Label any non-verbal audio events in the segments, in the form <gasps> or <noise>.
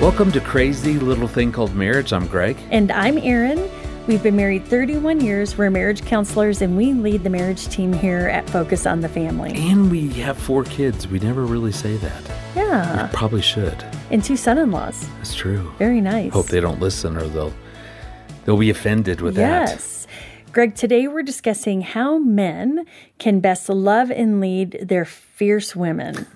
Welcome to Crazy Little Thing Called Marriage. I'm Greg. And I'm Erin. We've been married 31 years. We're marriage counselors, and we lead the marriage team here at Focus on the Family. And we have four kids. We never really say that. Yeah. We probably should. And two son in laws. That's true. Very nice. Hope they don't listen or they'll they'll be offended with that. Yes. Greg, today we're discussing how men can best love and lead their fierce women.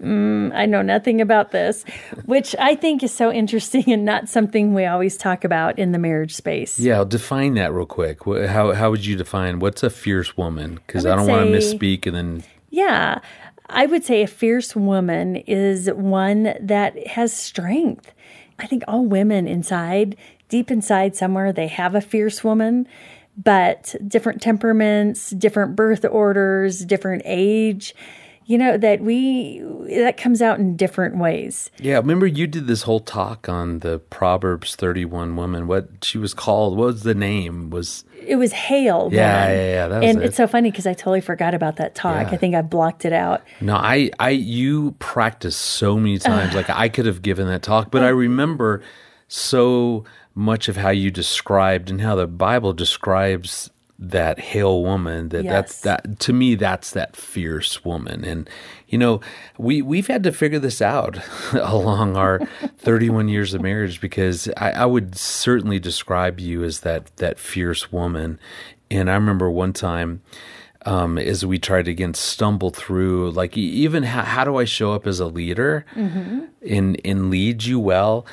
Mm, I know nothing about this, which I think is so interesting and not something we always talk about in the marriage space. Yeah, I'll define that real quick. How how would you define what's a fierce woman? Because I I, don't want to misspeak and then Yeah. I would say a fierce woman is one that has strength. I think all women inside, deep inside somewhere, they have a fierce woman, but different temperaments, different birth orders, different age, you know, that we, that comes out in different ways. Yeah, remember you did this whole talk on the Proverbs 31 woman. What she was called, what was the name? Was It was hail. Yeah, yeah, yeah, that was and it. it's so funny because I totally forgot about that talk. Yeah. I think I blocked it out. No, I, I, you practiced so many times. like I could have given that talk, but I oh. remember so much of how you described and how the Bible describes that hale woman. That that's that to me. That's that fierce woman. And you know, we we've had to figure this out <laughs> along our <laughs> 31 years of marriage because I, I would certainly describe you as that that fierce woman. And I remember one time um, as we tried to again stumble through like even how, how do I show up as a leader and and lead you well.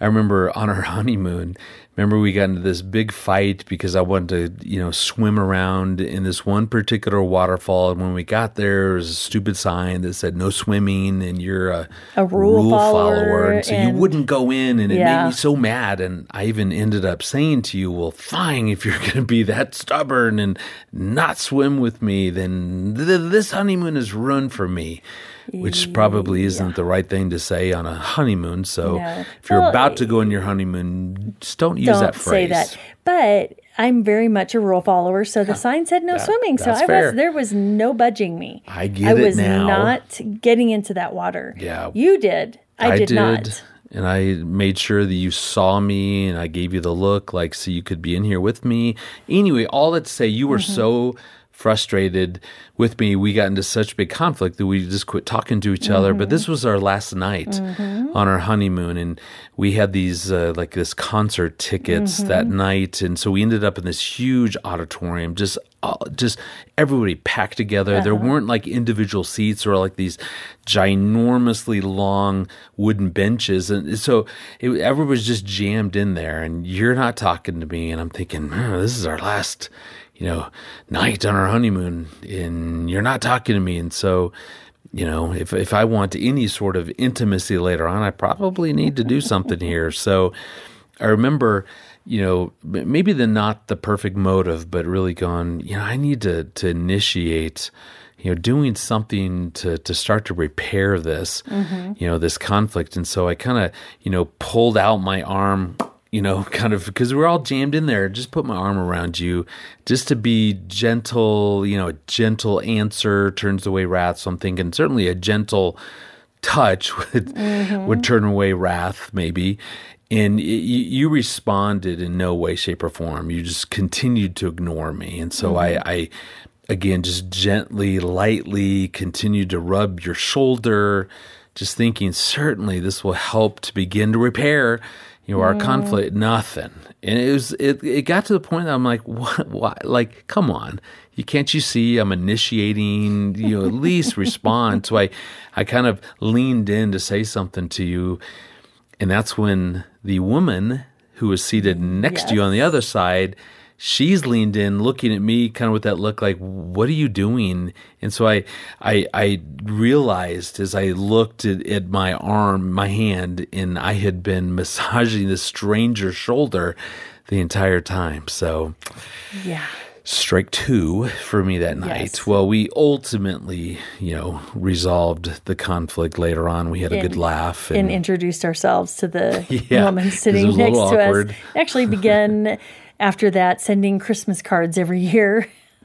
I remember on our <laughs> honeymoon. Remember we got into this big fight because I wanted to, you know, swim around in this one particular waterfall. And when we got there, there was a stupid sign that said "No swimming," and you're a, A rule follower, and so you wouldn't go in, and it made me so mad. And I even ended up saying to you, "Well, fine, if you're <laughs> going to be that stubborn and not swim with me, then th- this honeymoon is ruined for me." Which probably isn't the right thing to say on a honeymoon. So No. if you're Well, about to go on your honeymoon, just don't use that phrase. don't say that. But I'm very much a rule follower, so the sign said no That- swimming. So I fair. was there was no budging me. I get I was not getting into that water. Yeah. you did. I, did, not. And I made sure that you saw me and I gave you the look, like, so you could be in here with me. Anyway, all that to say, you were Mm-hmm. so frustrated with me. We got into such big conflict that we just quit talking to each other. But Mm-hmm. this was our last night on our honeymoon. And we had these, uh, like, this concert tickets Mm-hmm. that night. And so we ended up in this huge auditorium, just, uh, just everybody packed together. There Uh-huh. weren't like individual seats or like these ginormously long wooden benches, and so it, everyone was just jammed in there. And you're not talking to me, and I'm thinking, this is our last, you know, night on our honeymoon, and you're not talking to me, and so. You know, if if I want any sort of intimacy later on, I probably need to do something here. So, I remember, you know, maybe the not the perfect motive, but really going, you know, I need to to initiate, you know, doing something to to start to repair this, mm-hmm. you know, this conflict. And so I kind of, you know, pulled out my arm, you know, <laughs> kind of because we're all jammed in there. Just put my arm around you, just to be gentle. You know, a gentle answer turns away wrath. So I'm thinking certainly a gentle touch <laughs> would mm-hmm. would turn away wrath, maybe. And y- you responded in no way, shape, or form. You just continued to ignore me, and so I, mm-hmm. I, again, just gently, lightly continued to rub your shoulder, just thinking certainly this will help to begin to repair, you know, our mm. conflict. Nothing, and it was it. It got to the point that I'm like, <laughs> what? Why? Like, come on. You can't you see I'm initiating, you know, at least respond. So I, I kind of leaned in to say something to you. And that's when the woman who was seated next to you on the other side, she's leaned in, looking at me, kind of with that look like, "What are you doing?" And so I, I, I realized as I looked at, at my arm, my hand, and I had been <laughs> massaging this stranger's shoulder the entire time. So Yeah. strike two for me that night. Yes. Well, we ultimately, you know, resolved the conflict later on. We had a good laugh And introduced ourselves to the <laughs> Yeah, woman sitting next to us. Actually, began <laughs> after that sending Christmas cards every year. <laughs>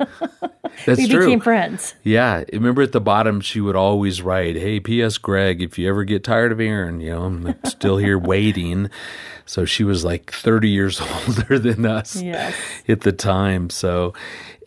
That's we true. became friends. Yeah. Remember at the bottom, she would always write, Hey, P.S. Greg, if you ever get tired of Erin, you know, I'm still here waiting. So she was like 30 years <laughs> older than us Yes. at the time. So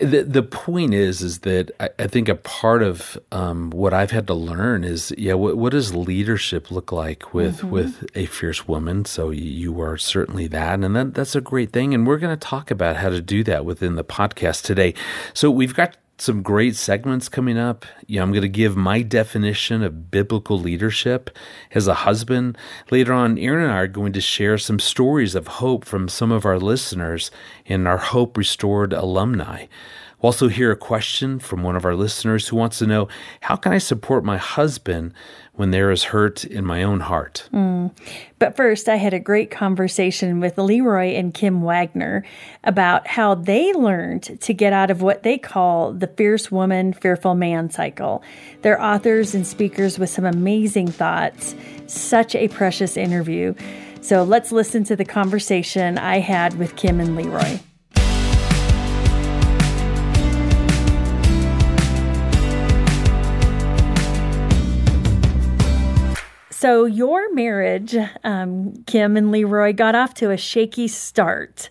the the point is is that I, I think a part of um, what I've had to learn is yeah what, what does leadership look like with with a fierce woman? So you, you are certainly that, and that that's a great thing. And we're going to talk about how to do that within the podcast today. So we've got some great segments coming up. I'm going to give my definition of biblical leadership as a husband. Later on, Erin and I are going to share some stories of hope from some of our listeners and our Hope Restored alumni. We'll also hear a question from one of our listeners who wants to know how can I support my husband when there is hurt in my own heart? Mm. But first, I had a great conversation with LeRoy and Kim Wagner about how they learned to get out of what they call the fierce woman, fearful man cycle. They're authors and speakers with some amazing thoughts. Such a precious interview. So let's listen to the conversation I had with Kim and LeRoy. So, your marriage, um, Kim and LeRoy, got off to a shaky start.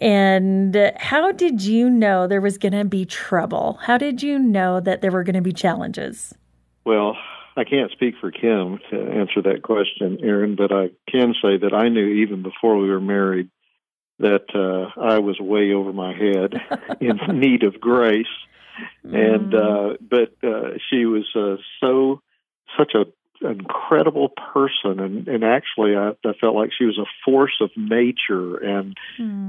And how did you know there was going to be trouble? How did you know that there were going to be challenges? Well, I can't speak for Kim to answer that question, Erin, but I can say that I knew even before we were married that uh, I was way over my head <laughs> in <laughs> need of grace. And uh, but uh, she was uh, so such a incredible person. And and actually I, I felt like she was a force of nature and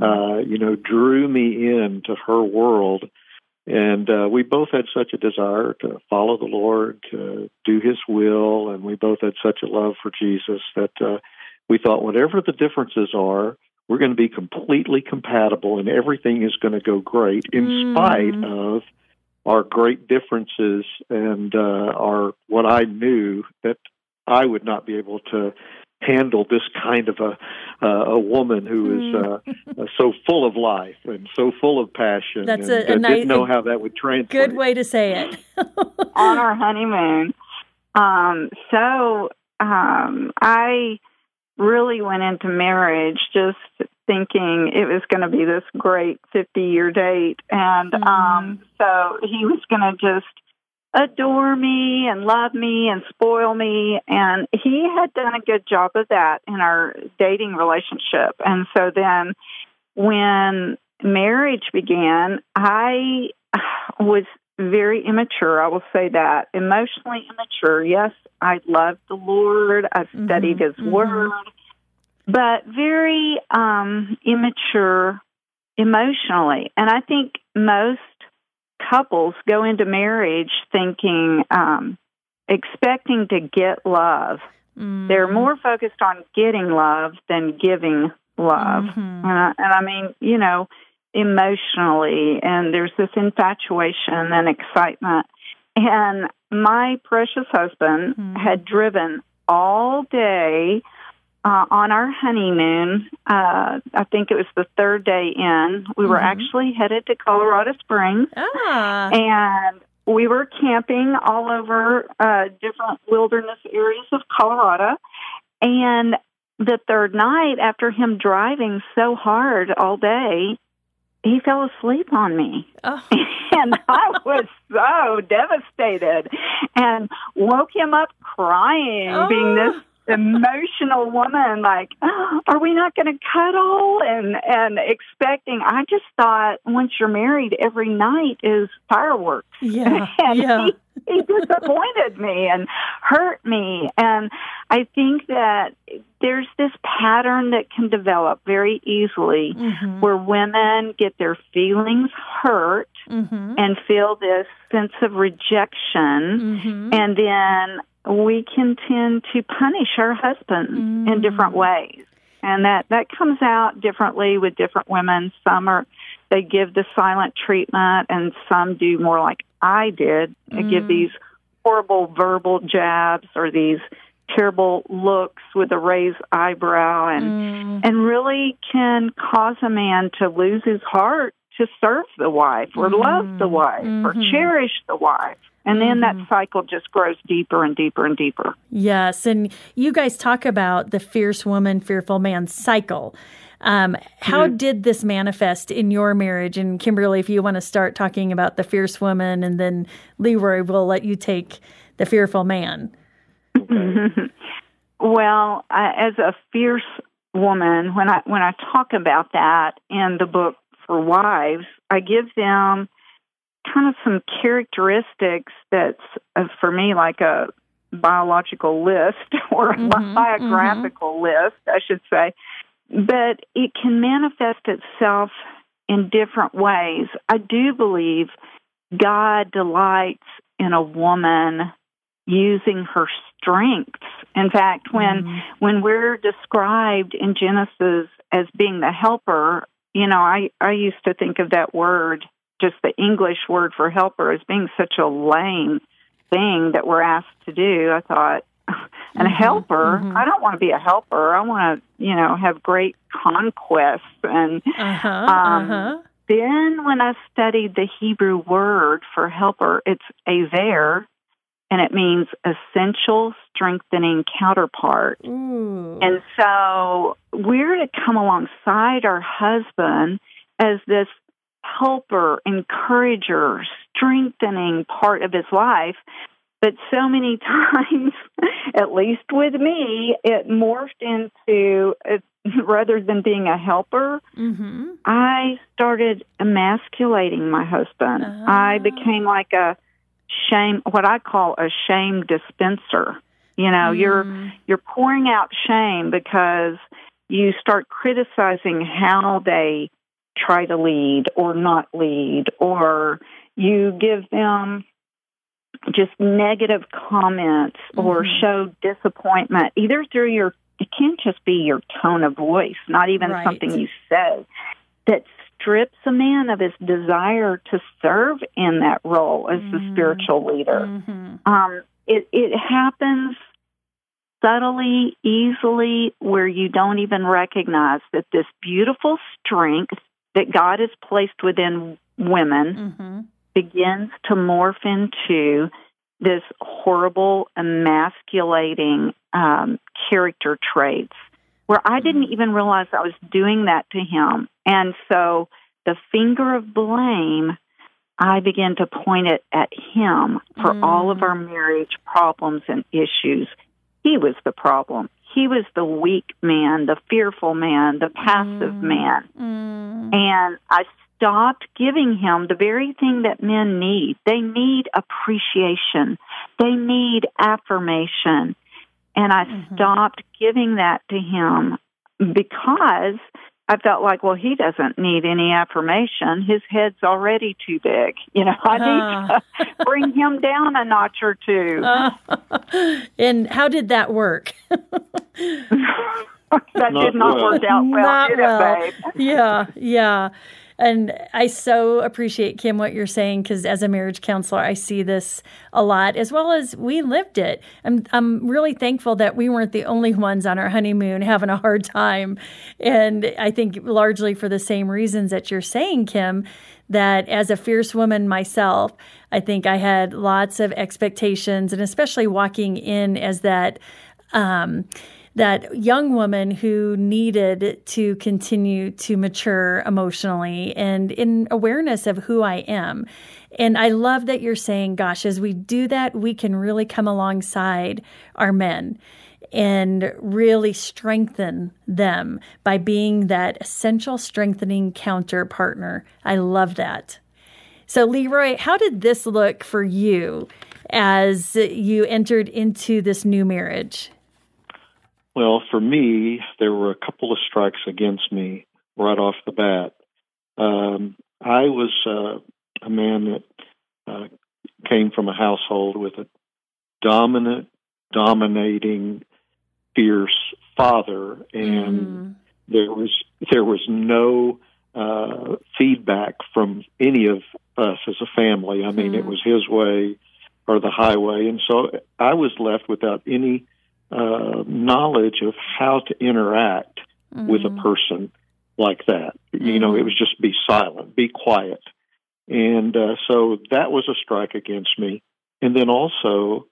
uh you know drew me into her world. And uh we both had such a desire to follow the lord to do his will. And we both had such a love for jesus that uh we thought whatever the differences are we're going to be completely compatible and everything is going to go great in Mm. spite of our great differences and uh, our what I knew that I would not be able to handle this kind of a uh, a woman who is uh, uh, so full of life and so full of passion. That's and, a- a uh, nice- didn't know how that would translate. Good way to say it. <laughs> on our honeymoon. Um, so um, I really went into marriage just thinking it was going to be this great 50 year date. And um, so he was going to just adore me and love me and spoil me. And he had done a good job of that in our dating relationship. And so then when marriage began, I was very immature. I will say that. Emotionally immature. Yes, I loved the Lord. I studied His mhm. Word, but very um, immature emotionally. And I think most couples go into marriage thinking, um, expecting to get love. Mm. They're more focused on getting love than giving love. Mhm. And, I, and I mean, you know, emotionally, and there's this infatuation and excitement. And my precious husband Mhm. had driven all day uh, on our honeymoon. Uh, I think it was the third day in. We were Mhm. actually headed to Colorado Springs Ah. and we were camping all over uh, different wilderness areas of Colorado. And the third night, after him driving so hard all day, he fell asleep on me. Oh. <laughs> and I was so devastated and woke him up crying, being this emotional woman like "Oh, <gasps> are we not going to cuddle and and expecting i just thought once you're married every night is fireworks Yeah. <laughs> and yeah. he, he disappointed me and hurt me and i think that there's this pattern that can develop very easily Mhm. where women get their feelings hurt Mhm. and feel this sense of rejection Mhm. and then we can tend to punish our husbands in Mm. different ways and that that comes out differently with different women some are they give the silent treatment and some do more like i did They give Mm. these horrible verbal jabs or these terrible looks with a raised eyebrow and Mm. and really can cause a man to lose his heart to serve the wife or mm-hmm. love the wife mm-hmm. or cherish the wife. And then mm-hmm. that cycle just grows deeper and deeper and deeper. Yes. And you guys talk about the fierce woman, fearful man cycle. Um, how mm-hmm. did this manifest in your marriage? And Kimberly, if you want to start talking about the fierce woman, and then LeRoy will let you take the fearful man. Okay. <laughs> well, I, as a fierce woman, when I when I talk about that in the book for wives, I give them kind of some characteristics that's uh, for me like a biological list <laughs> or a mm-hmm, biographical mm-hmm. list, I should say. But it can manifest itself in different ways. I do believe God delights in a woman using her strengths. In fact, when mm-hmm. when we're described in Genesis as being the helper, you know, I I used to think of that word, just the English word for helper, as being such a lame thing that we're asked to do. I thought, <laughs> and a mm-hmm. helper, mm-hmm. I don't want to be a helper. I want to, you know, have great conquests and. Uh-huh, um, uh-huh. Then, when I studied the Hebrew word for helper, it's ezer, and it means essential strengthening counterpart. Mm. And so we're to come alongside our husband as this helper, encourager, strengthening part of his life. But so many <laughs> times, at least with me, it morphed into uh, rather than being a helper, mm-hmm. I started emasculating my husband. Uh-huh. I became like a shame what I call a shame dispenser. You know, mm. you're you're pouring out shame because you start criticizing how they try to lead or not lead or you give them just negative comments mm-hmm. or show disappointment either through your it can't just be your tone of voice not even right. something you say that strips a man of his desire to serve in that role as mm-hmm. the spiritual leader. Mm-hmm. Um, it, it happens subtly, easily, where you don't even recognize that this beautiful strength that God has placed within women mm-hmm. begins to morph into this horrible, emasculating um, character traits where I didn't mm-hmm. even realize I was doing that to him. And so the finger of blame, I began to point it at him for mm. all of our marriage problems and issues. He was the problem. He was the weak man, the fearful man, the passive mm. man. Mm. And I stopped giving him the very thing that men need. They need appreciation. They need affirmation. And I mm-hmm. stopped giving that to him because I felt like, well, he doesn't need any affirmation. His head's already too big. You know, I need uh. to <laughs> bring him down a notch or two. Uh. <laughs> And how did that work? <laughs> <laughs> that not did not well. work out well, not did well. it, babe? Yeah, yeah. And I so appreciate, Kim, what you're saying, because as a marriage counselor, I see this a lot, as well as we lived it. I'm, I'm really thankful that we weren't the only ones on our honeymoon having a hard time. And I think largely for the same reasons that you're saying, Kim, that as a fierce woman myself, I think I had lots of expectations, and especially walking in as that. Um, that young woman who needed to continue to mature emotionally and in awareness of who I am. And I love that you're saying, gosh, as we do that, we can really come alongside our men and really strengthen them by being that essential strengthening counter partner. I love that. So, LeRoy, how did this look for you as you entered into this new marriage? Well, for me, there were a couple of strikes against me right off the bat. Um, I was uh, a man that uh, came from a household with a dominant, dominating, fierce father, and mm. there was there was no uh, feedback from any of us as a family. I mean, mm. it was his way or the highway, and so I was left without any uh, knowledge of how to interact mm-hmm. with a person. like that. Mm-hmm. You know, it was just be silent, be quiet. And uh, so that was a strike against me. And then also,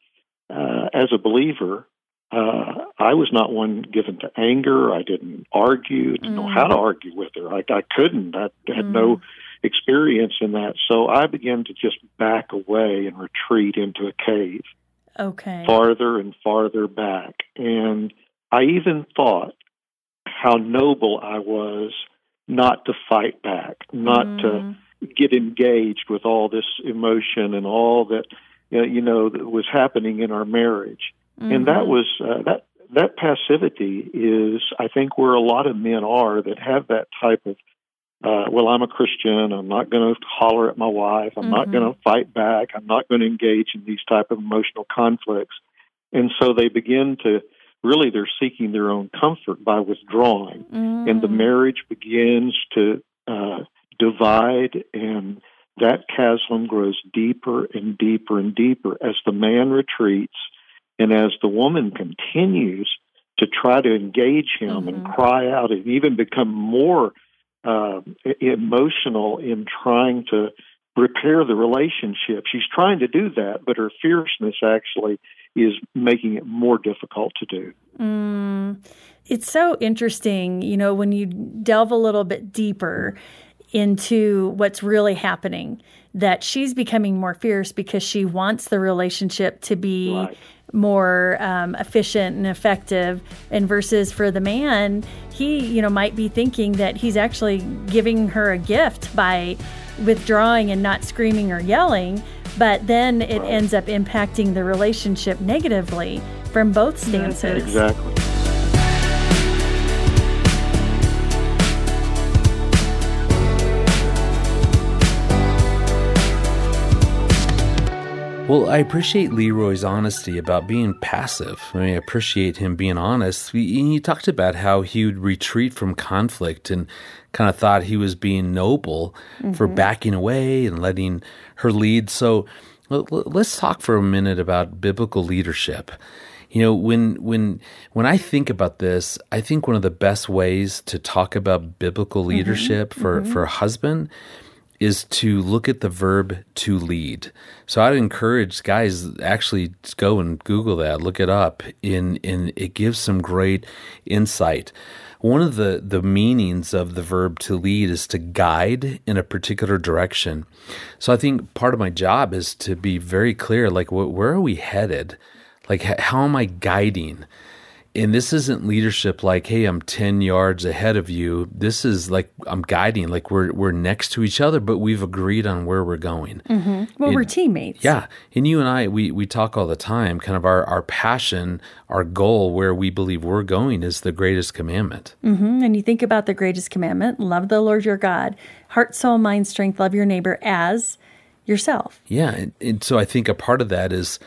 uh, as a believer, uh, I was not one given to anger. I didn't argue, didn't mm. know how to argue with her. I, I couldn't. I had mm. no experience in that. So I began to just back away and retreat into a cave. Okay. Farther and farther back. And I even thought how noble I was not to fight back, not mm. to get engaged with all this emotion and all that you know that was happening in our marriage. Mm-hmm. And that was uh, that that passivity is I think where a lot of men are that have that type of uh, well, I'm a Christian. I'm not going to holler at my wife. I'm mm-hmm. not going to fight back. I'm not going to engage in these type of emotional conflicts. And so they begin to really they're seeking their own comfort by withdrawing, mm. and the marriage begins to uh, divide, and that chasm grows deeper and deeper and deeper as the man retreats, and as the woman continues to try to engage him mm-hmm. and cry out, and even become more uh, emotional in trying to repair the relationship. She's trying to do that, but her fierceness actually is making it more difficult to do. Mm, it's so interesting, you know, when you delve a little bit deeper into what's really happening, that she's becoming more fierce because she wants the relationship to be. Right. More um, efficient and effective, and versus for the man, he you know might be thinking that he's actually giving her a gift by withdrawing and not screaming or yelling, but then it right. ends up impacting the relationship negatively from both stances. Exactly. Well, I appreciate LeRoy's honesty about being passive. I mean, I appreciate him being honest. He, he talked about how he would retreat from conflict and kind of thought he was being noble mm-hmm. for backing away and letting her lead. So let's talk for a minute about biblical leadership. You know, when when when I think about this, I think one of the best ways to talk about biblical mm-hmm. leadership mm-hmm. for mm-hmm. for a husband is to look at the verb to lead. So I'd encourage guys actually go and Google that, look it up. In in it gives some great insight. One of the the meanings of the verb to lead is to guide in a particular direction. So I think part of my job is to be very clear, like where are we headed? Like how am I guiding? And this isn't leadership like hey i'm 10 yards ahead of you. This is like i'm guiding like we're we're next to each other but we've agreed on where we're going. Mm-hmm. well and, we're teammates. Yeah. And you and i we we talk all the time kind of our our passion our goal where we believe we're going is the greatest commandment. Mm-hmm. and you think about the greatest commandment love the lord your god. Heart soul mind strength love your neighbor as yourself. Yeah. And, and so i think a part of that is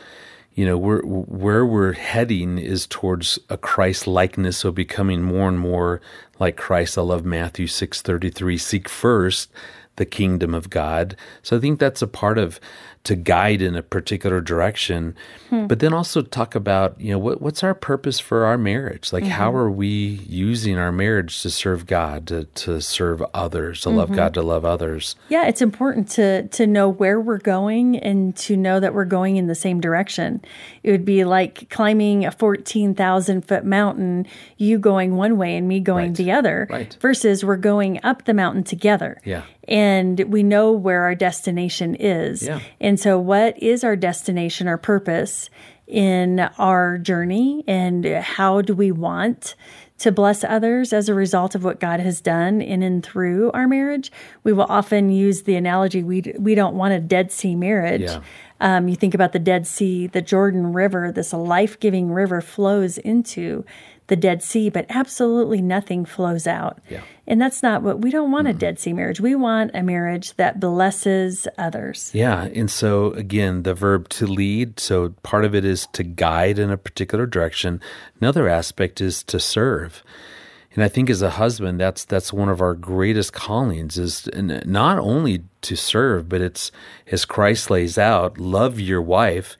you know we're where we're heading is towards a Christ likeness, so becoming more and more like Christ. I love Matthew six thirty three. Seek first the kingdom of God. So I think that's a part of to guide in a particular direction, hmm. but then also talk about you know what what's our purpose for our marriage? Like mm-hmm. how are we using our marriage to serve God, to to serve others, to mm-hmm. love God, to love others? Yeah, it's important to to know where we're going and to know that we're going in the same direction. It would be like climbing a fourteen thousand foot mountain, you going one way and me going right. the other, right. versus we're going up the mountain together. Yeah and we know where our destination is. Yeah. And so, what is our destination, our purpose in our journey, and how do we want to bless others as a result of what God has done in and through our marriage? We will often use the analogy we we don't want a Dead Sea marriage. Yeah. Um, you think about the Dead Sea, the Jordan River, this life giving river flows into the Dead Sea, but absolutely nothing flows out. Yeah. And that's not what we don't want mm-hmm. a Dead Sea marriage. We want a marriage that blesses others. Yeah. And so, again, the verb to lead. So, part of it is to guide in a particular direction, another aspect is to serve. And I think as a husband, that's that's one of our greatest callings is not only to serve, but it's as Christ lays out, love your wife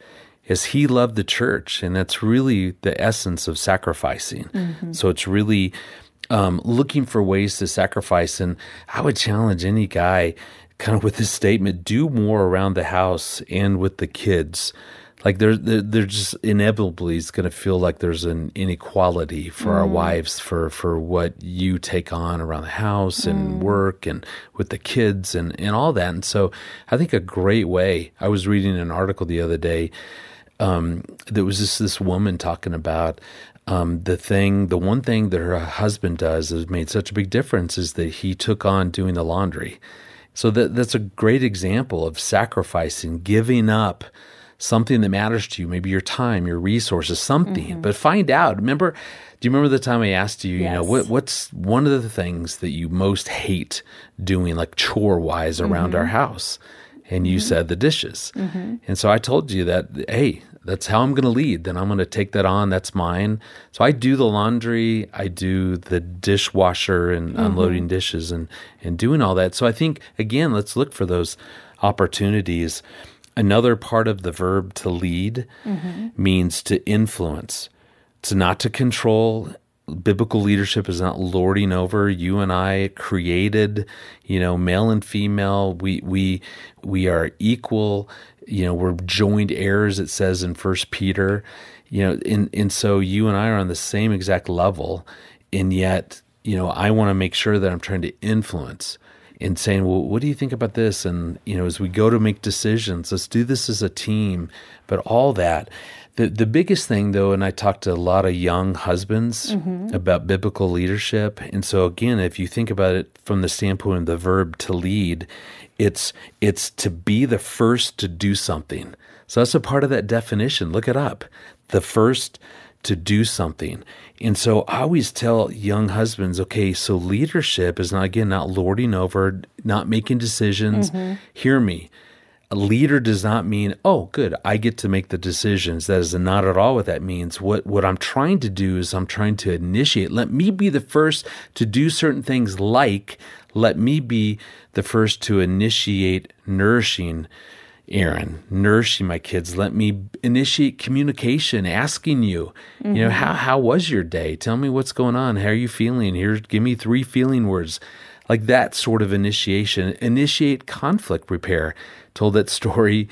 as he loved the church and that's really the essence of sacrificing mm-hmm. so it's really um, looking for ways to sacrifice. And I would challenge any guy kind of with this statement do more around the house and with the kids. Like they're, they're, they're just inevitably is going to feel like there's an inequality for mm. our wives for, for what you take on around the house and mm. work and with the kids and, and all that. And so I think a great way, I was reading an article the other day um, there was just this woman talking about um, the thing, the one thing that her husband does has made such a big difference is that he took on doing the laundry. So that that's a great example of sacrificing, giving up something that matters to you, maybe your time, your resources, something. Mm-hmm. But find out. Remember, do you remember the time I asked you, yes. you know, what what's one of the things that you most hate doing, like chore wise, around mm-hmm. our house? And you mm-hmm. said the dishes. Mm-hmm. And so I told you that, hey, that's how I'm going to lead. Then I'm going to take that on. That's mine. So I do the laundry, I do the dishwasher and mm-hmm. unloading dishes and and doing all that. So I think again, let's look for those opportunities. Another part of the verb to lead mm-hmm. means to influence. It's not to control. Biblical leadership is not lording over. You and I created, you know, male and female. We we we are equal you know we're joined heirs it says in first peter you know and and so you and i are on the same exact level and yet you know i want to make sure that i'm trying to influence and saying well what do you think about this and you know as we go to make decisions let's do this as a team but all that the the biggest thing though and i talked to a lot of young husbands mm-hmm. about biblical leadership and so again if you think about it from the standpoint of the verb to lead it's it's to be the first to do something. So that's a part of that definition. Look it up. The first to do something. And so I always tell young husbands, okay, so leadership is not again not lording over, not making decisions. Mm-hmm. Hear me. A leader does not mean, oh, good, I get to make the decisions. That is not at all what that means. What what I'm trying to do is I'm trying to initiate. Let me be the first to do certain things like let me be the first to initiate nourishing Erin, nourishing my kids. Let me initiate communication, asking you, mm-hmm. you know, how how was your day? Tell me what's going on. How are you feeling? Here, give me three feeling words. Like that sort of initiation. Initiate conflict repair. Told that story,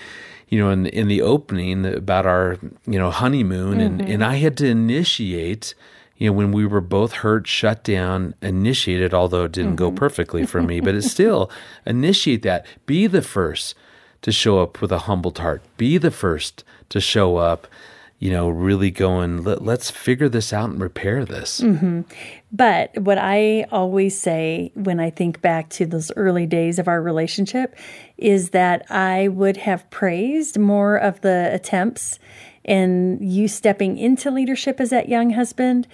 you know, in in the opening about our, you know, honeymoon mm-hmm. and, and I had to initiate you know, when we were both hurt, shut down, initiated, although it didn't mm-hmm. go perfectly for me, but it's <laughs> still initiate that. Be the first to show up with a humbled heart. Be the first to show up, you know, really going, Let, us figure this out and repair this. Mm-hmm. But what I always say when I think back to those early days of our relationship is that I would have praised more of the attempts and you stepping into leadership as that young husband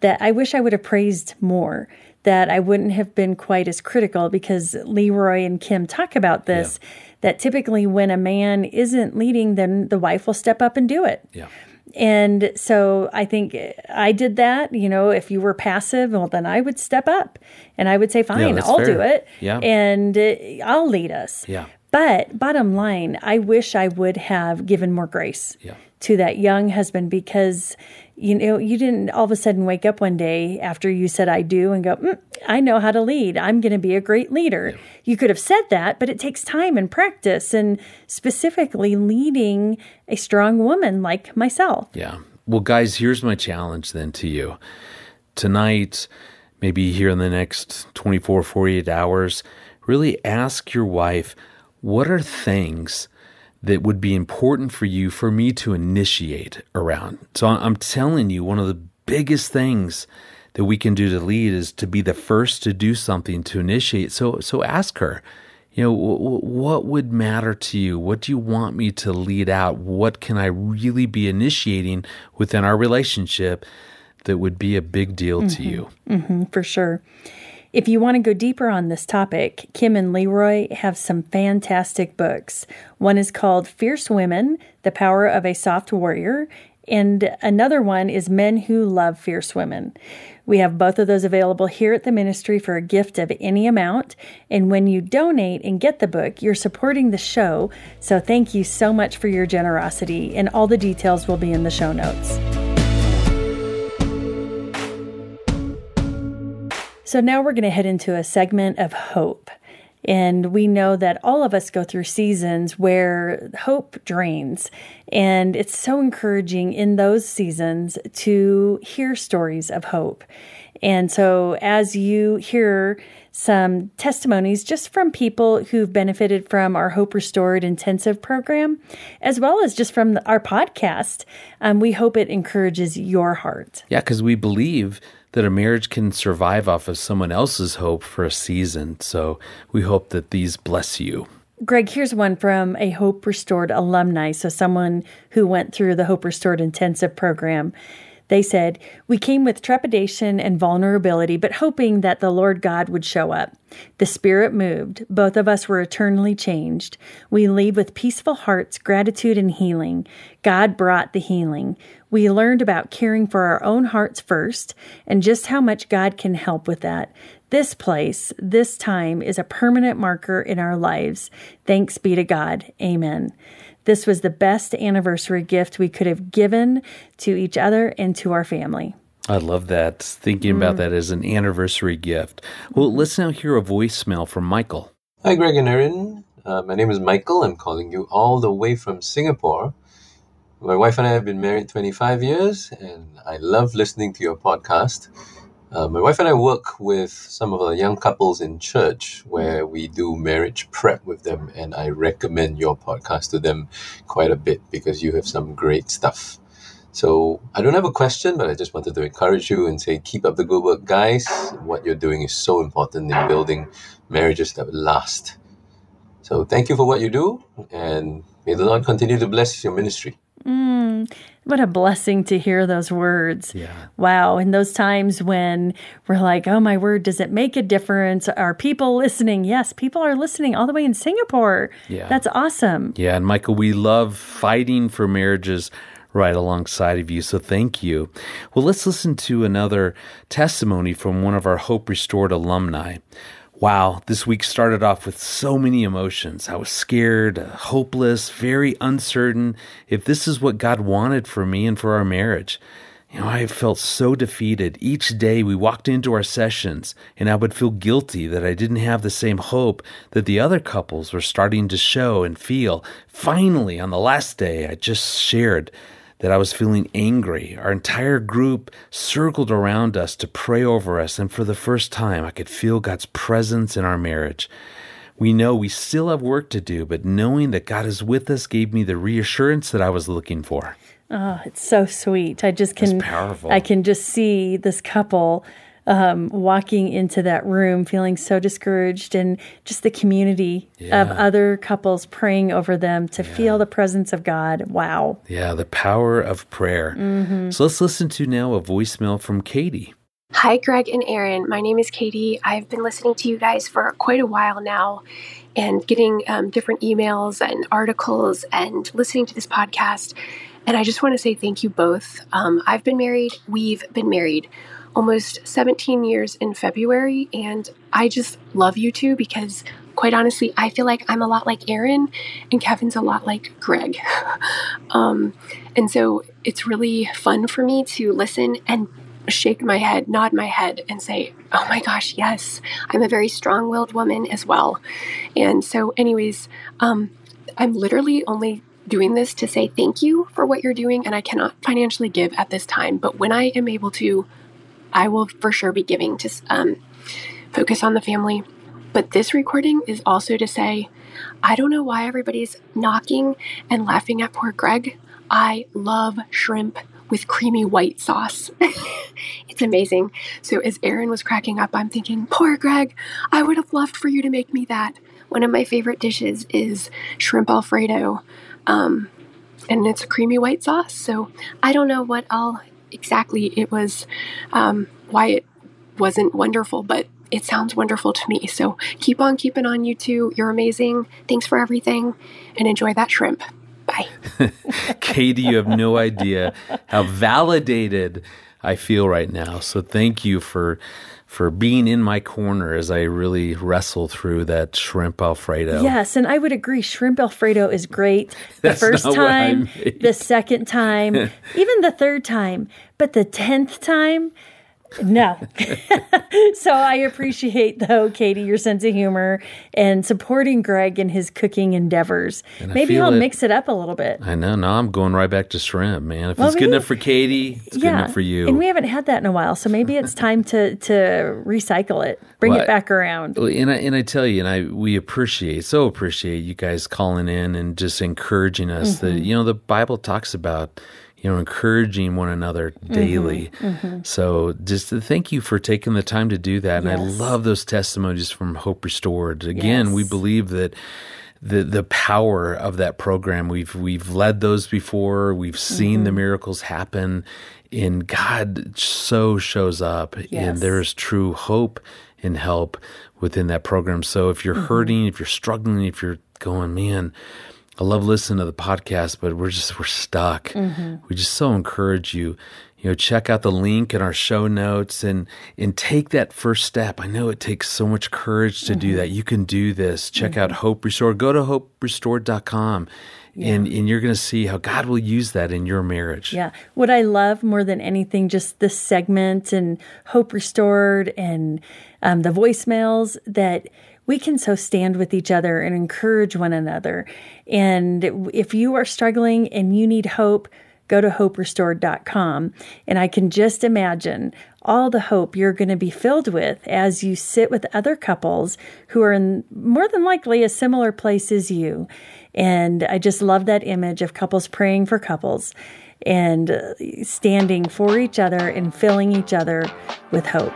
that I wish I would have praised more, that I wouldn't have been quite as critical because LeRoy and Kim talk about this yeah. that typically when a man isn't leading, then the wife will step up and do it. Yeah. And so I think I did that. You know, if you were passive, well, then I would step up and I would say, fine, yeah, I'll fair. do it. Yeah. And uh, I'll lead us. Yeah. But bottom line, I wish I would have given more grace. Yeah to that young husband because you know you didn't all of a sudden wake up one day after you said I do and go mm, I know how to lead I'm going to be a great leader. Yeah. You could have said that, but it takes time and practice and specifically leading a strong woman like myself. Yeah. Well, guys, here's my challenge then to you. Tonight, maybe here in the next 24 48 hours, really ask your wife what are things that would be important for you for me to initiate around. So I'm telling you, one of the biggest things that we can do to lead is to be the first to do something to initiate. So so ask her, you know, what would matter to you? What do you want me to lead out? What can I really be initiating within our relationship that would be a big deal mm-hmm. to you? Mm-hmm, for sure. If you want to go deeper on this topic, Kim and LeRoy have some fantastic books. One is called Fierce Women The Power of a Soft Warrior, and another one is Men Who Love Fierce Women. We have both of those available here at the ministry for a gift of any amount. And when you donate and get the book, you're supporting the show. So thank you so much for your generosity, and all the details will be in the show notes. So now we're going to head into a segment of hope. And we know that all of us go through seasons where hope drains. And it's so encouraging in those seasons to hear stories of hope. And so as you hear some testimonies just from people who've benefited from our Hope Restored intensive program, as well as just from our podcast, um, we hope it encourages your heart. Yeah, because we believe that a marriage can survive off of someone else's hope for a season. So we hope that these bless you. Greg, here's one from a Hope Restored alumni. So, someone who went through the Hope Restored intensive program. They said, We came with trepidation and vulnerability, but hoping that the Lord God would show up. The Spirit moved. Both of us were eternally changed. We leave with peaceful hearts, gratitude, and healing. God brought the healing. We learned about caring for our own hearts first and just how much God can help with that. This place, this time, is a permanent marker in our lives. Thanks be to God. Amen. This was the best anniversary gift we could have given to each other and to our family. I love that. Thinking mm. about that as an anniversary gift. Well, let's now hear a voicemail from Michael. Hi, Greg and Erin. Uh, my name is Michael. I'm calling you all the way from Singapore. My wife and I have been married 25 years, and I love listening to your podcast. Uh, my wife and I work with some of the young couples in church where we do marriage prep with them, and I recommend your podcast to them quite a bit because you have some great stuff. So I don't have a question, but I just wanted to encourage you and say, keep up the good work, guys. What you're doing is so important in building marriages that last. So thank you for what you do, and may the Lord continue to bless your ministry. Mm, what a blessing to hear those words. Yeah. Wow. In those times when we're like, oh my word, does it make a difference? Are people listening? Yes, people are listening all the way in Singapore. Yeah. That's awesome. Yeah. And Michael, we love fighting for marriages right alongside of you. So thank you. Well, let's listen to another testimony from one of our Hope Restored alumni. Wow, this week started off with so many emotions. I was scared, uh, hopeless, very uncertain if this is what God wanted for me and for our marriage. You know, I felt so defeated. Each day we walked into our sessions, and I would feel guilty that I didn't have the same hope that the other couples were starting to show and feel. Finally, on the last day, I just shared that I was feeling angry. Our entire group circled around us to pray over us, and for the first time, I could feel God's presence in our marriage. We know we still have work to do, but knowing that God is with us gave me the reassurance that I was looking for. Oh, it's so sweet. I just can. I can just see this couple um, walking into that room feeling so discouraged and just the community Yeah. of other couples praying over them to feel the presence of God. Wow. Yeah, the power of prayer. So let's listen to now a voicemail from Katie. Hi, Greg and Erin. My name is Katie. I've been listening to you guys for quite a while now and getting um, different emails and articles and listening to this podcast. And I just want to say thank you both. Um, I've been married, we've been married almost 17 years in February, and I just love you two because, quite honestly, I feel like I'm a lot like Erin and Kevin's a lot like Greg. <laughs> um, and so it's really fun for me to listen and shake my head, nod my head, and say, Oh my gosh, yes, I'm a very strong willed woman as well. And so, anyways, um, I'm literally only doing this to say thank you for what you're doing, and I cannot financially give at this time. But when I am able to, I will for sure be giving to um, focus on the family. But this recording is also to say, I don't know why everybody's knocking and laughing at poor Greg. I love shrimp with creamy white sauce. <laughs> it's amazing. So, as Erin was cracking up, I'm thinking, poor Greg, I would have loved for you to make me that. One of my favorite dishes is shrimp Alfredo, um, and it's a creamy white sauce. So, I don't know what all exactly it was, um, why it wasn't wonderful, but it sounds wonderful to me. So, keep on keeping on, you two. You're amazing. Thanks for everything, and enjoy that shrimp. Bye. <laughs> Katie, you have no idea how validated I feel right now. So thank you for for being in my corner as I really wrestle through that shrimp alfredo. Yes, and I would agree. Shrimp Alfredo is great. The <laughs> That's first not what I time, the second time, <laughs> even the third time, but the tenth time, No. <laughs> so I appreciate, though, Katie, your sense of humor and supporting Greg in his cooking endeavors. And Maybe he'll it- mix it up a little bit. I know. Now I'm going right back to shrimp, man. If Well, it's good enough for Katie, it's good enough for you. And we haven't had that in a while, so maybe it's time to to recycle it, bring Well, it back around. And I, and I tell you, and I we appreciate so appreciate you guys calling in and just encouraging us. That Mm-hmm. you know the Bible talks about you know encouraging one another Mm-hmm. daily. So just to thank you for taking the time to do that. And I love those testimonies from Hope Restored. Again, we believe that the the power of that program. We've we've led those before. We've seen Mm-hmm. the miracles happen, and God so shows up, and there's true hope and help within that program. So if you're Mm-hmm. hurting, if you're struggling, if you're going, man, I love listening to the podcast, but we're just we're stuck. Mm-hmm. We just so encourage you. You know, check out the link in our show notes and and take that first step. I know it takes so much courage to Mm-hmm. do that. You can do this. Check out Hope Restore. Go to hoperestored.com and and you're going to see how God will use that in your marriage. Yeah. What I love more than anything, just this segment and Hope Restored and um, the voicemails that we can so stand with each other and encourage one another. And if you are struggling and you need hope, go to hoperestored.com. And I can just imagine all the hope you're going to be filled with as you sit with other couples who are in more than likely a similar place as you. And I just love that image of couples praying for couples and standing for each other and filling each other with hope.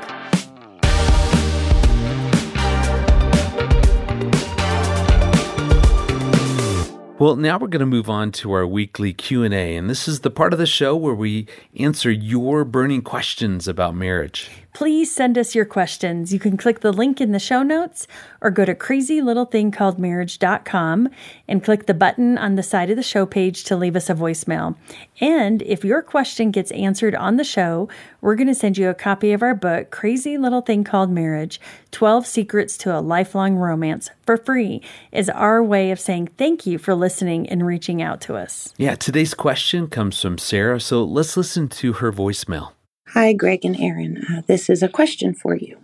Well, now we're going to move on to our weekly Q&A, and this is the part of the show where we answer your burning questions about marriage. Please send us your questions. You can click the link in the show notes or go to crazylittlethingcalledmarriage.com and click the button on the side of the show page to leave us a voicemail. And if your question gets answered on the show, we're going to send you a copy of our book, Crazy Little Thing Called Marriage 12 Secrets to a Lifelong Romance, for free, is our way of saying thank you for listening and reaching out to us. Yeah, today's question comes from Sarah, so let's listen to her voicemail. Hi, Greg and Erin. Uh, this is a question for you.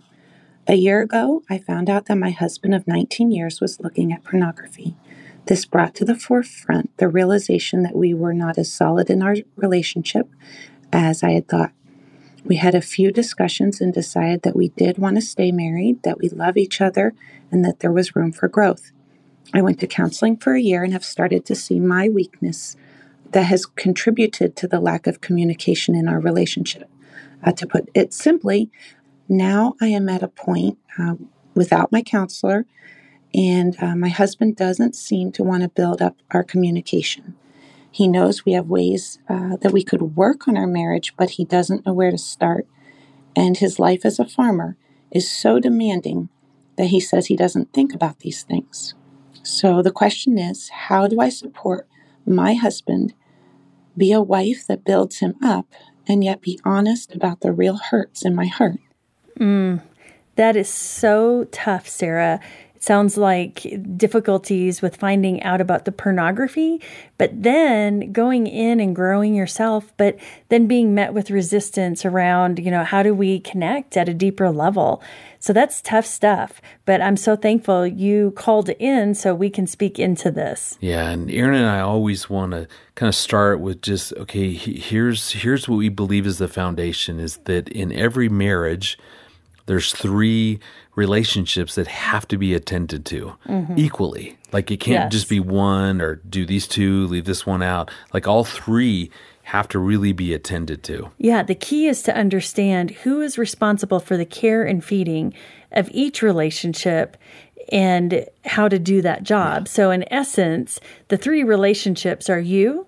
A year ago, I found out that my husband of 19 years was looking at pornography. This brought to the forefront the realization that we were not as solid in our relationship as I had thought. We had a few discussions and decided that we did want to stay married, that we love each other, and that there was room for growth. I went to counseling for a year and have started to see my weakness that has contributed to the lack of communication in our relationship. Uh, to put it simply, now I am at a point uh, without my counselor, and uh, my husband doesn't seem to want to build up our communication. He knows we have ways uh, that we could work on our marriage, but he doesn't know where to start. And his life as a farmer is so demanding that he says he doesn't think about these things. So the question is how do I support my husband, be a wife that builds him up, and yet be honest about the real hurts in my heart? Mm, That is so tough, Sarah. Sounds like difficulties with finding out about the pornography, but then going in and growing yourself, but then being met with resistance around, you know, how do we connect at a deeper level? So that's tough stuff. But I'm so thankful you called in so we can speak into this. Yeah, and Erin and I always want to kind of start with just okay. Here's here's what we believe is the foundation: is that in every marriage, there's three relationships that have to be attended to mm-hmm. equally. Like it can't Yes. just be one or do these two, leave this one out. Like all three have to really be attended to. Yeah, the key is to understand who is responsible for the care and feeding of each relationship and how to do that job. So, in essence, the three relationships are you,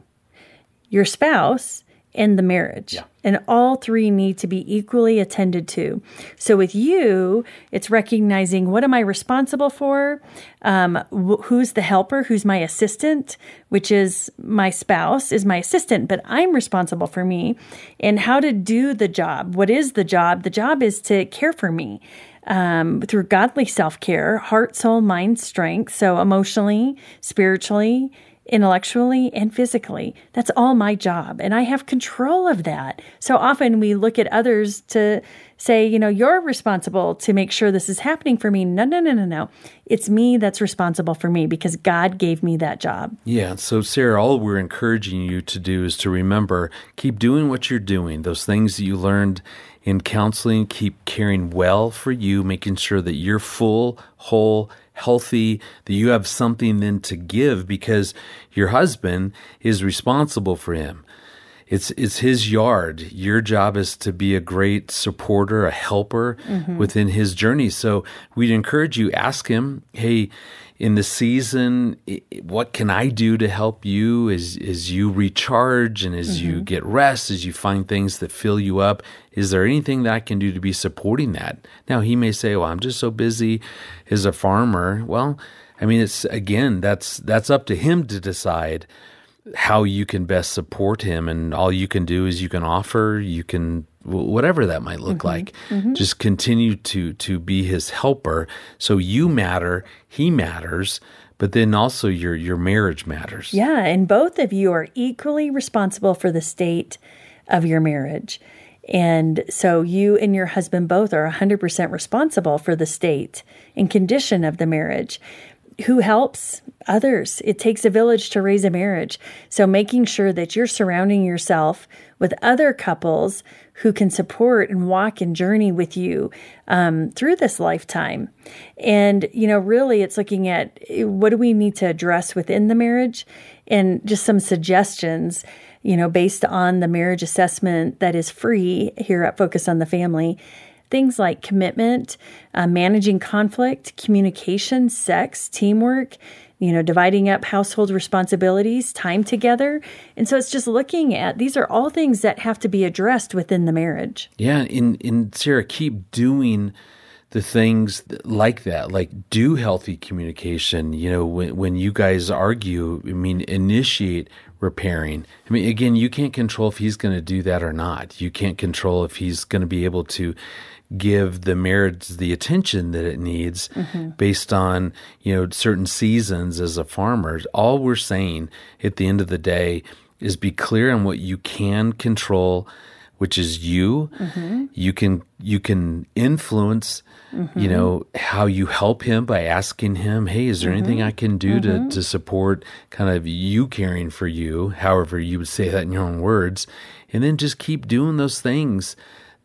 your spouse, and the marriage. And all three need to be equally attended to. So, with you, it's recognizing what am I responsible for? Um, wh- who's the helper? Who's my assistant? Which is my spouse, is my assistant, but I'm responsible for me. And how to do the job. What is the job? The job is to care for me um, through godly self care, heart, soul, mind, strength. So, emotionally, spiritually, intellectually and physically. That's all my job. And I have control of that. So often we look at others to say, you know, you're responsible to make sure this is happening for me. No, no, no, no, no. It's me that's responsible for me because God gave me that job. Yeah. So, Sarah, all we're encouraging you to do is to remember keep doing what you're doing, those things that you learned in counseling, keep caring well for you, making sure that you're full, whole, healthy, that you have something then to give because your husband is responsible for him. It's it's his yard. Your job is to be a great supporter, a helper mm-hmm. within his journey. So we'd encourage you ask him, "Hey, in the season what can i do to help you as as you recharge and as mm-hmm. you get rest as you find things that fill you up? Is there anything that i can do to be supporting that? Now he may say well i'm just so busy as a farmer. Well i mean it's again that's that's up to him to decide how you can best support him and all you can do is you can offer you can whatever that might look mm-hmm. like. Mm-hmm. just continue to to be his helper. So you matter he matters but then also your your marriage matters. Yeah and both of you are equally responsible for the state of your marriage. And so you and your husband both are 100% responsible for the state and condition of the marriage who helps others. It takes a village to raise a marriage. So making sure that you're surrounding yourself with other couples who can support and walk and journey with you um, through this lifetime. And, you know, really it's looking at what do we need to address within the marriage and just some suggestions, you know, based on the marriage assessment that is free here at Focus on the Family things like commitment, uh, managing conflict, communication, sex, teamwork, you know, dividing up household responsibilities, time together. And so it's just looking at these are all things that have to be addressed within the marriage. Yeah. In, in Sarah, keep doing the things like that, like do healthy communication. You know, when, when you guys argue, I mean, initiate repairing. I mean, again, you can't control if he's going to do that or not. You can't control if he's going to be able to give the marriage the attention that it needs mm-hmm. based on you know certain seasons as a farmer all we're saying at the end of the day is be clear on what you can control which is you mm-hmm. you can you can influence mm-hmm. you know how you help him by asking him hey is there anything mm-hmm. i can do to mm-hmm. to support kind of you caring for you however you would say that in your own words and then just keep doing those things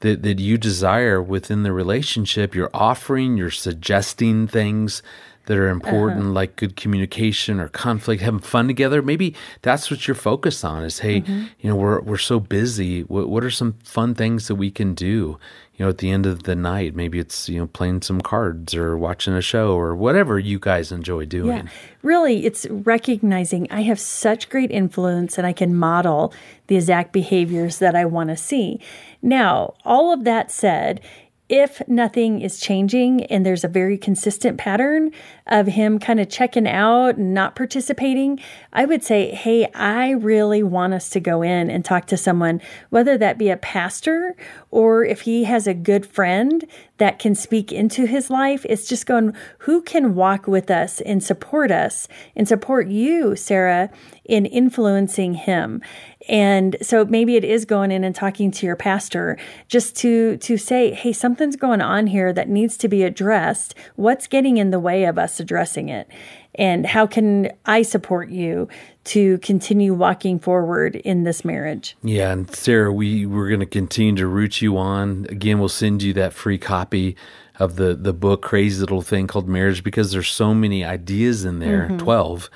that, that you desire within the relationship. You're offering, you're suggesting things that are important, uh-huh. like good communication or conflict, having fun together. Maybe that's what you're focused on is, hey, mm-hmm. you know, we're, we're so busy. What, what are some fun things that we can do? You know, at the end of the night, maybe it's, you know, playing some cards or watching a show or whatever you guys enjoy doing. Yeah. Really, it's recognizing I have such great influence and I can model the exact behaviors that I want to see. Now, all of that said, if nothing is changing and there's a very consistent pattern of him kind of checking out and not participating, I would say, Hey, I really want us to go in and talk to someone, whether that be a pastor or if he has a good friend that can speak into his life. It's just going, who can walk with us and support us and support you, Sarah, in influencing him. And so maybe it is going in and talking to your pastor just to to say, "Hey, something's going on here that needs to be addressed. What's getting in the way of us addressing it?" And how can I support you to continue walking forward in this marriage? Yeah, and Sarah, we we're going to continue to root you on. Again, we'll send you that free copy of the the book Crazy Little Thing called Marriage because there's so many ideas in there, mm-hmm. 12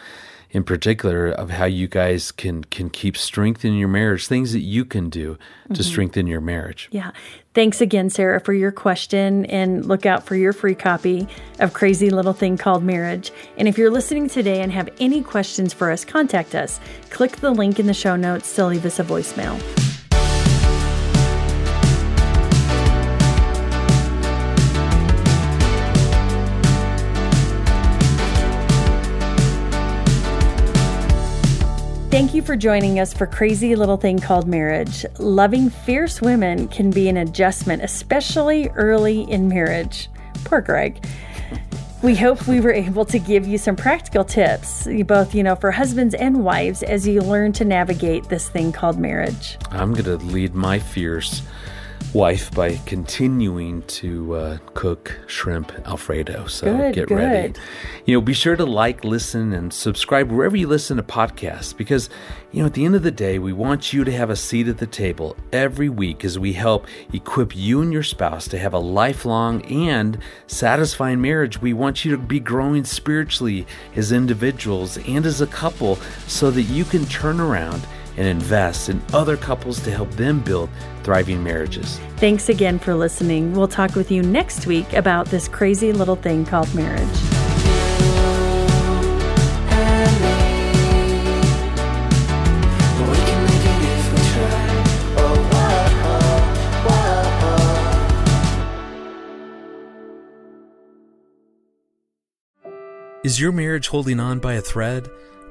in particular of how you guys can can keep strengthening your marriage, things that you can do to mm-hmm. strengthen your marriage. Yeah. Thanks again, Sarah, for your question and look out for your free copy of Crazy Little Thing Called Marriage. And if you're listening today and have any questions for us, contact us. Click the link in the show notes to leave us a voicemail. Thank you for joining us for Crazy Little Thing Called Marriage. Loving fierce women can be an adjustment, especially early in marriage. Poor Greg. We hope we were able to give you some practical tips, both, you know, for husbands and wives as you learn to navigate this thing called marriage. I'm going to lead my fierce wife by continuing to uh, cook shrimp alfredo. So Good, get good. ready. You know, be sure to like, listen, and subscribe wherever you listen to podcasts because, you know, at the end of the day, we want you to have a seat at the table every week as we help equip you and your spouse to have a lifelong and satisfying marriage. We want you to be growing spiritually as individuals and as a couple so that you can turn around and invest in other couples to help them build thriving marriages. Thanks again for listening. We'll talk with you next week about this crazy little thing called marriage. Is your marriage holding on by a thread?